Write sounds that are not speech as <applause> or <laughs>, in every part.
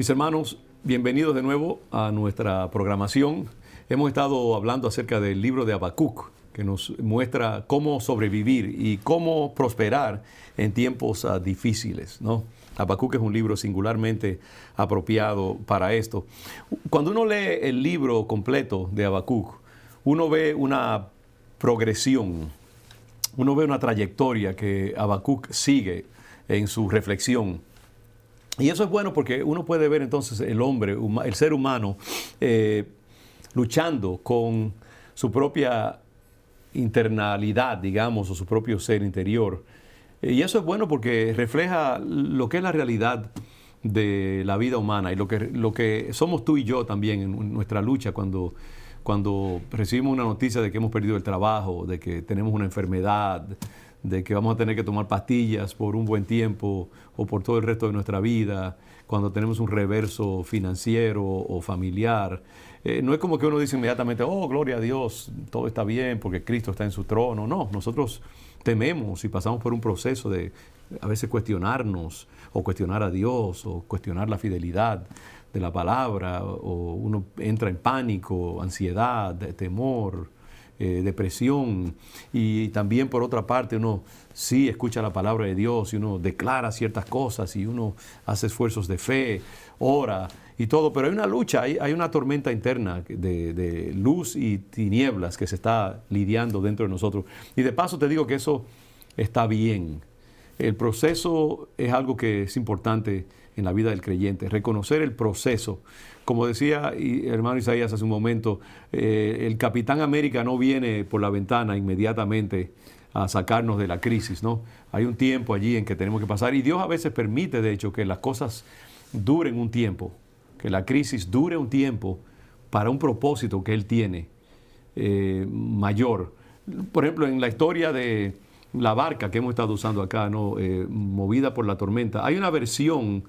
Mis hermanos, bienvenidos de nuevo a nuestra programación. Hemos estado hablando acerca del libro de Habacuc, que nos muestra cómo sobrevivir y cómo prosperar en tiempos uh, difíciles. ¿no? Habacuc es un libro singularmente apropiado para esto. Cuando uno lee el libro completo de Habacuc, uno ve una progresión, uno ve una trayectoria que Habacuc sigue en su reflexión y eso es bueno porque uno puede ver entonces el hombre, el ser humano, eh, luchando con su propia internalidad, digamos, o su propio ser interior. Y eso es bueno porque refleja lo que es la realidad de la vida humana y lo que, lo que somos tú y yo también en nuestra lucha cuando, cuando recibimos una noticia de que hemos perdido el trabajo, de que tenemos una enfermedad, de que vamos a tener que tomar pastillas por un buen tiempo o por todo el resto de nuestra vida, cuando tenemos un reverso financiero o familiar. Eh, no es como que uno dice inmediatamente, oh, gloria a Dios, todo está bien porque Cristo está en su trono. No, nosotros tememos y pasamos por un proceso de a veces cuestionarnos o cuestionar a Dios o cuestionar la fidelidad de la palabra o uno entra en pánico, ansiedad, temor eh, depresión y también por otra parte uno sí escucha la palabra de Dios y uno declara ciertas cosas y uno hace esfuerzos de fe, ora y todo, pero hay una lucha, hay, hay una tormenta interna de, de, luz y tinieblas que se está lidiando dentro de nosotros. Y de paso te digo que eso está bien. El proceso es algo que es importante en la vida del creyente, reconocer el proceso. Como decía hermano Isaías hace un momento, eh, el Capitán América no viene por la ventana inmediatamente a sacarnos de la crisis, ¿no? Hay un tiempo allí en que tenemos que pasar y Dios a veces permite, de hecho, que las cosas duren un tiempo, que la crisis dure un tiempo para un propósito que Él tiene eh, mayor. Por ejemplo, en la historia de la barca que hemos estado usando acá, ¿no? Eh, movida por la tormenta, hay una versión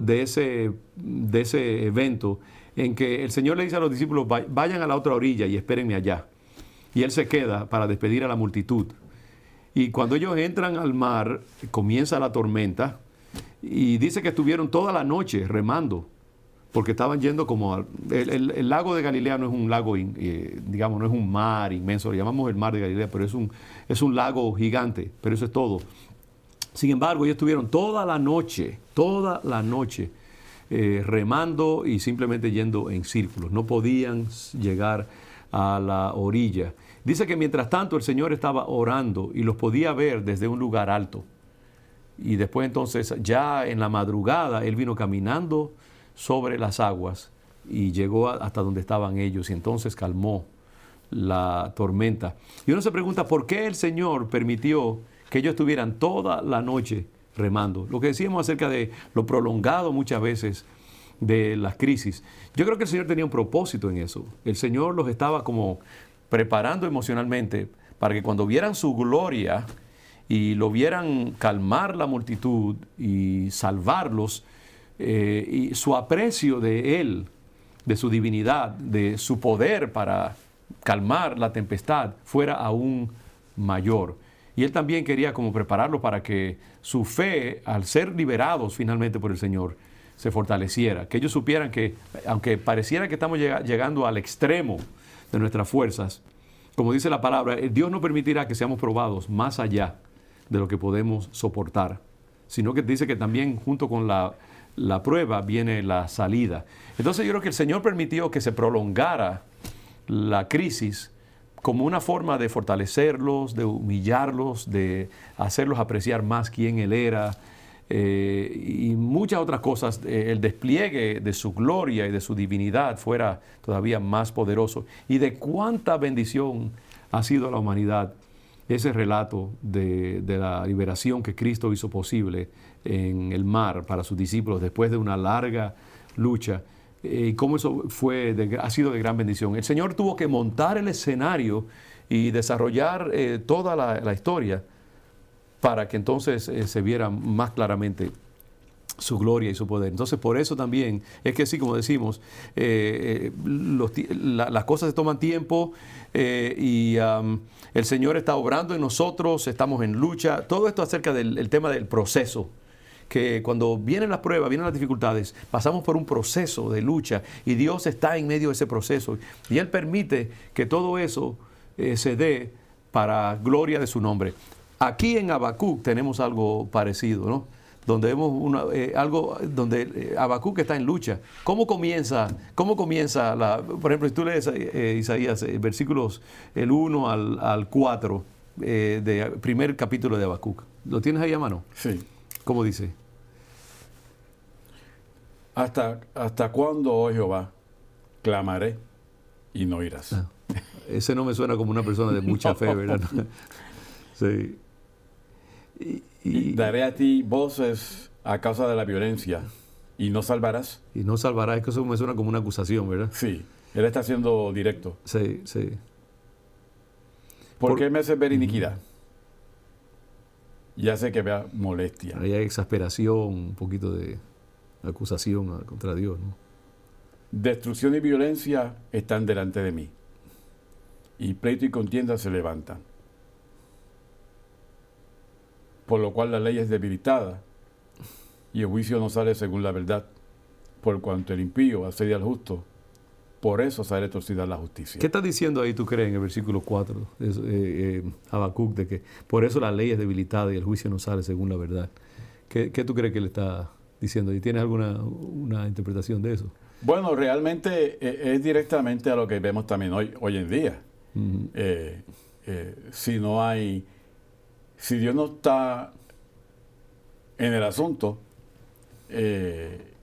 de ese, de ese evento en que el Señor le dice a los discípulos, vayan a la otra orilla y espérenme allá. Y Él se queda para despedir a la multitud. Y cuando ellos entran al mar, comienza la tormenta y dice que estuvieron toda la noche remando, porque estaban yendo como... el, lago de Galilea no es un lago, eh, digamos, no es un mar inmenso, le llamamos el mar de Galilea, pero es un, es un lago gigante, pero eso es todo. Sin embargo, ellos estuvieron toda la noche, toda la noche, eh, remando y simplemente yendo en círculos. No podían llegar a la orilla. Dice que mientras tanto el Señor estaba orando y los podía ver desde un lugar alto. Y después entonces, ya en la madrugada, Él vino caminando sobre las aguas y llegó hasta donde estaban ellos y entonces calmó la tormenta. Y uno se pregunta, ¿por qué el Señor permitió que ellos estuvieran toda la noche remando. Lo que decíamos acerca de lo prolongado muchas veces de las crisis. Yo creo que el Señor tenía un propósito en eso. El Señor los estaba como preparando emocionalmente para que cuando vieran su gloria y lo vieran calmar la multitud y salvarlos, eh, y su aprecio de Él, de su divinidad, de su poder para calmar la tempestad, fuera aún mayor. Y él también quería como prepararlo para que su fe, al ser liberados finalmente por el Señor, se fortaleciera. Que ellos supieran que, aunque pareciera que estamos llegando al extremo de nuestras fuerzas, como dice la palabra, eh, Dios no permitirá que seamos probados más allá de lo que podemos soportar, sino que dice que también junto con la, la prueba viene la salida. Entonces yo creo que el Señor permitió que se prolongara la crisis como una forma de fortalecerlos, de humillarlos, de hacerlos apreciar más quién Él era eh, y muchas otras cosas, eh, el despliegue de su gloria y de su divinidad fuera todavía más poderoso. Y de cuánta bendición ha sido a la humanidad ese relato de, la liberación que Cristo hizo posible en el mar para sus discípulos después de una larga lucha. Eh, y cómo eso fue ha sido de gran bendición. El Señor tuvo que montar el escenario y desarrollar eh, toda la, historia para que entonces eh, se viera más claramente su gloria y su poder. Entonces, por eso también es que sí, como decimos, las cosas se toman tiempo y el Señor está obrando en nosotros, estamos en lucha. Todo esto acerca del tema del proceso que cuando vienen las pruebas, vienen las dificultades, pasamos por un proceso de lucha y Dios está en medio de ese proceso. Y Él permite que todo eso eh, se dé para gloria de su nombre. Aquí en Habacuc tenemos algo parecido, ¿no? donde vemos una, eh, algo donde eh, Habacuc está en lucha. ¿Cómo comienza, cómo comienza por ejemplo, si tú lees Isaías, versículos el 1 al, al 4 del primer capítulo de Habacuc? ¿Lo tienes ahí a mano? Sí. ¿Cómo dice? ¿Hasta, hasta cuándo, oh Jehová, clamaré y no irás? Ah, ese no me suena como una persona de mucha fe, ¿verdad? <laughs> <laughs> sí. Y, Daré a ti voces a causa de la violencia y no salvarás. Y no salvarás, es que eso me suena como una acusación, ¿verdad? Sí, él está siendo directo. Sí, sí. ¿Por, qué me haces ver iniquidad? Ya sé que vea molestia. Ahí hay exasperación, un poquito de acusación contra Dios, ¿no? Destrucción y violencia están delante de mí. Y pleito y contienda se levantan por lo cual la ley es debilitada y el juicio no sale según la verdad, por cuanto el impío asedia al justo, por eso sale torcida la justicia. ¿Qué está diciendo ahí, tú crees, en el versículo 4 de eh, eh, Habacuc, de que por eso la ley es debilitada y el juicio no sale según la verdad? ¿Qué, tú crees que le está diciendo? ¿Y tienes alguna una interpretación de eso? Bueno, realmente eh, es directamente a lo que vemos también hoy, hoy en día. si no hay si Dios no está en el asunto, eh,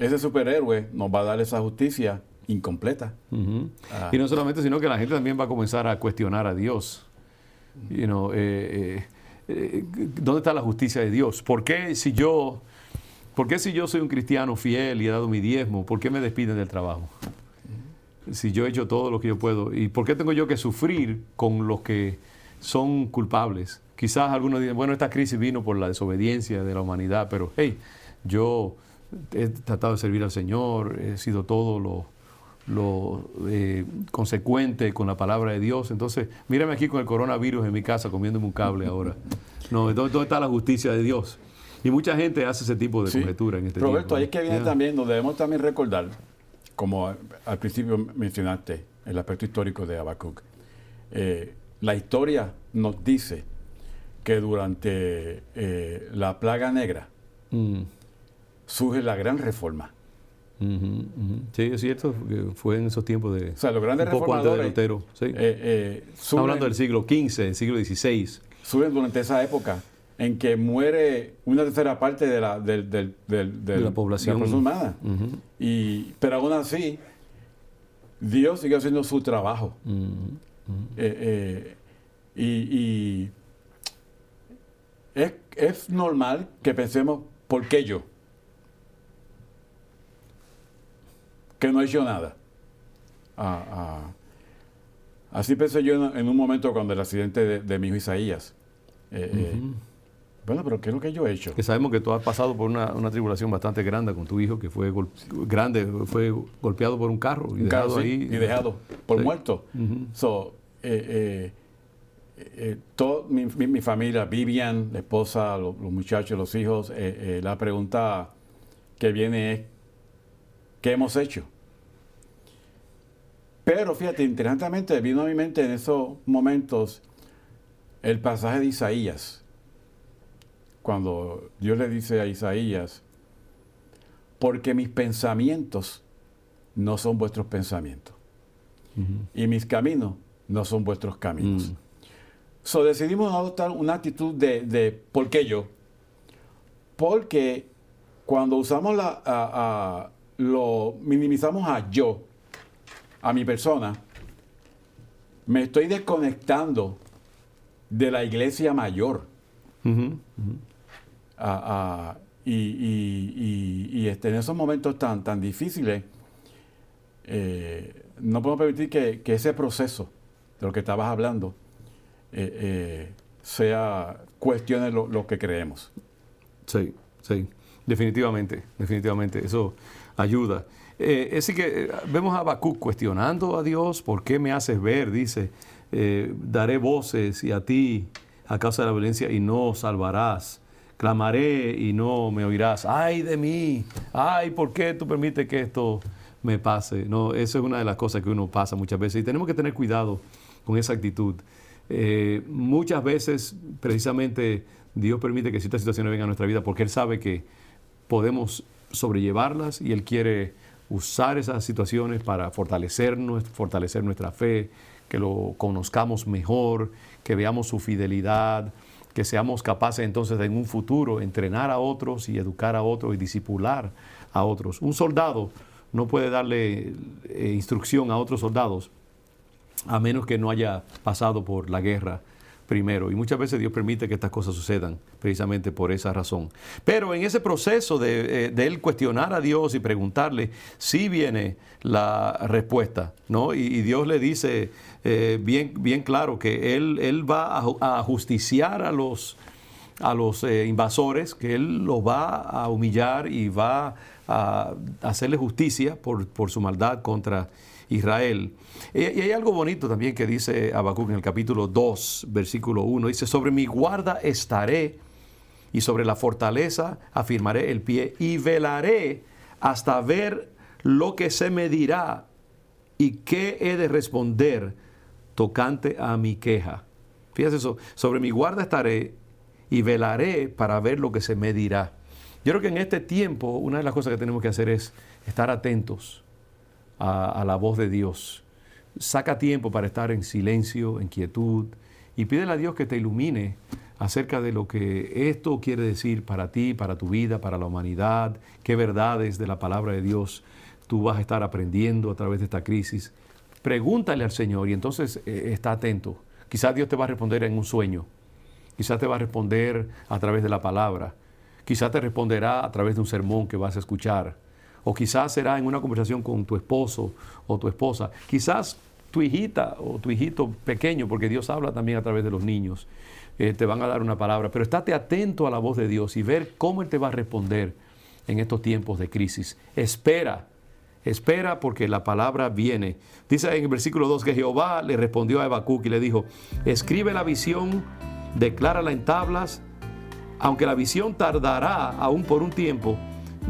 ese superhéroe nos va a dar esa justicia incompleta. Ah. Y no solamente, sino que la gente también va a comenzar a cuestionar a Dios. Eh, eh, ¿Dónde está la justicia de Dios? ¿Por qué si yo, por qué si yo soy un cristiano fiel y he dado mi diezmo, por qué me despiden del trabajo? Si yo he hecho todo lo que yo puedo, ¿y por qué tengo yo que sufrir con los que son culpables. Quizás algunos digan, bueno, esta crisis vino por la desobediencia de la humanidad, pero hey, yo he tratado de servir al Señor, he sido todo lo, lo eh, consecuente con la palabra de Dios. Entonces, mírame aquí con el coronavirus en mi casa comiéndome un cable ahora. <laughs> No, ¿dónde, está la justicia de Dios? Y mucha gente hace ese tipo de conjetura en este Roberto, ahí es que viene también, nos debemos también recordar, como al principio mencionaste, el aspecto histórico de Habacuc. Eh, la historia nos dice que durante eh, la plaga negra mm. Surge la gran reforma. Sí, es cierto, fue en esos tiempos de... O sea, los grandes un poco antes de Lutero. Sí. Eh, eh, hablando del siglo XV, del siglo XVI. Surgen durante esa época en que muere una tercera parte de la, del, del, de la población humana. y, pero aún así, Dios sigue haciendo su trabajo. Eh, y, es, normal que pensemos, ¿por qué yo? Que no he hecho nada. Ah, ah. Así pensé yo en, un momento cuando el accidente de, mi hijo Isaías. Eh, bueno, pero ¿qué es lo que yo he hecho? Que sabemos que tú has pasado por una, tribulación bastante grande con tu hijo, que fue grande, fue golpeado por un carro y dejado ahí. Y dejado por muerto. Eh, eh, eh, toda mi, familia, Vivian, la esposa, los, muchachos, los hijos, la pregunta que viene es, ¿qué hemos hecho? Pero fíjate, interesantemente vino a mi mente en esos momentos el pasaje de Isaías, cuando Dios le dice a Isaías, porque mis pensamientos no son vuestros pensamientos, y mis caminos no son vuestros caminos. Mm. So, decidimos adoptar una actitud de, ¿por qué yo? Porque cuando usamos la, lo minimizamos a yo, a mi persona, me estoy desconectando de la iglesia mayor. y, este, en esos momentos tan, tan difíciles, eh, no podemos permitir que, que ese proceso de lo que estabas hablando, eh, eh, sea cuestione lo, que creemos. Sí, sí, definitivamente, definitivamente, eso ayuda. Eh, así que eh, vemos a Habacuc cuestionando a Dios, ¿por qué me haces ver? Dice, daré voces y a ti a causa de la violencia y no salvarás. Clamaré y no me oirás. Ay de mí. Ay, ¿por qué tú permites que esto me pase? No, eso es una de las cosas que uno pasa muchas veces y tenemos que tener cuidado con esa actitud. Eh, muchas veces, precisamente, Dios permite que ciertas situaciones vengan a nuestra vida porque Él sabe que podemos sobrellevarlas y Él quiere usar esas situaciones para fortalecernos, fortalecer nuestra fe, que lo conozcamos mejor, que veamos su fidelidad, que seamos capaces entonces en un futuro entrenar a otros y educar a otros y disipular a otros. Un soldado no puede darle eh, instrucción a otros soldados a menos que no haya pasado por la guerra primero. Y muchas veces Dios permite que estas cosas sucedan precisamente por esa razón. Pero en ese proceso de, eh, él cuestionar a Dios y preguntarle, sí viene la respuesta, ¿no? Y, Dios le dice eh, bien, bien claro que Él, él va a, justiciar a los, a los eh, invasores, que Él los va a humillar y va a hacerle justicia por, por su maldad contra Israel. Y, hay algo bonito también que dice Habacuc en el capítulo 2, versículo 1. Dice, sobre mi guarda estaré y sobre la fortaleza afirmaré el pie y velaré hasta ver lo que se me dirá y qué he de responder tocante a mi queja. Fíjate eso, sobre mi guarda estaré y velaré para ver lo que se me dirá. Yo creo que en este tiempo una de las cosas que tenemos que hacer es estar atentos a, la voz de Dios. Saca tiempo para estar en silencio, en quietud, y pídele a Dios que te ilumine acerca de lo que esto quiere decir para ti, para tu vida, para la humanidad, qué verdades de la palabra de Dios tú vas a estar aprendiendo a través de esta crisis. Pregúntale al Señor y entonces eh, está atento. Quizás Dios te va a responder en un sueño, quizás te va a responder a través de la palabra, quizás te responderá a través de un sermón que vas a escuchar o quizás será en una conversación con tu esposo o tu esposa. Quizás tu hijita o tu hijito pequeño, porque Dios habla también a través de los niños, eh, te van a dar una palabra. Pero estate atento a la voz de Dios y ver cómo Él te va a responder en estos tiempos de crisis. Espera, espera porque la palabra viene. Dice en el versículo 2 que Jehová le respondió a Habacuc y le dijo, escribe la visión, declárala en tablas, aunque la visión tardará aún por un tiempo,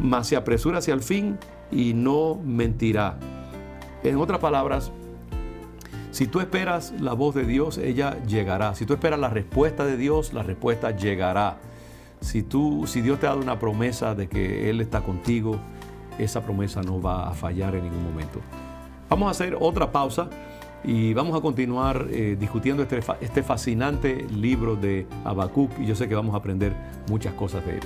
mas se apresura hacia el fin y no mentirá. En otras palabras, si tú esperas la voz de Dios, ella llegará. Si tú esperas la respuesta de Dios, la respuesta llegará. Si, tú, si Dios te ha dado una promesa de que Él está contigo, esa promesa no va a fallar en ningún momento. Vamos a hacer otra pausa y vamos a continuar eh, discutiendo este, este fascinante libro de Habacuc y yo sé que vamos a aprender muchas cosas de él.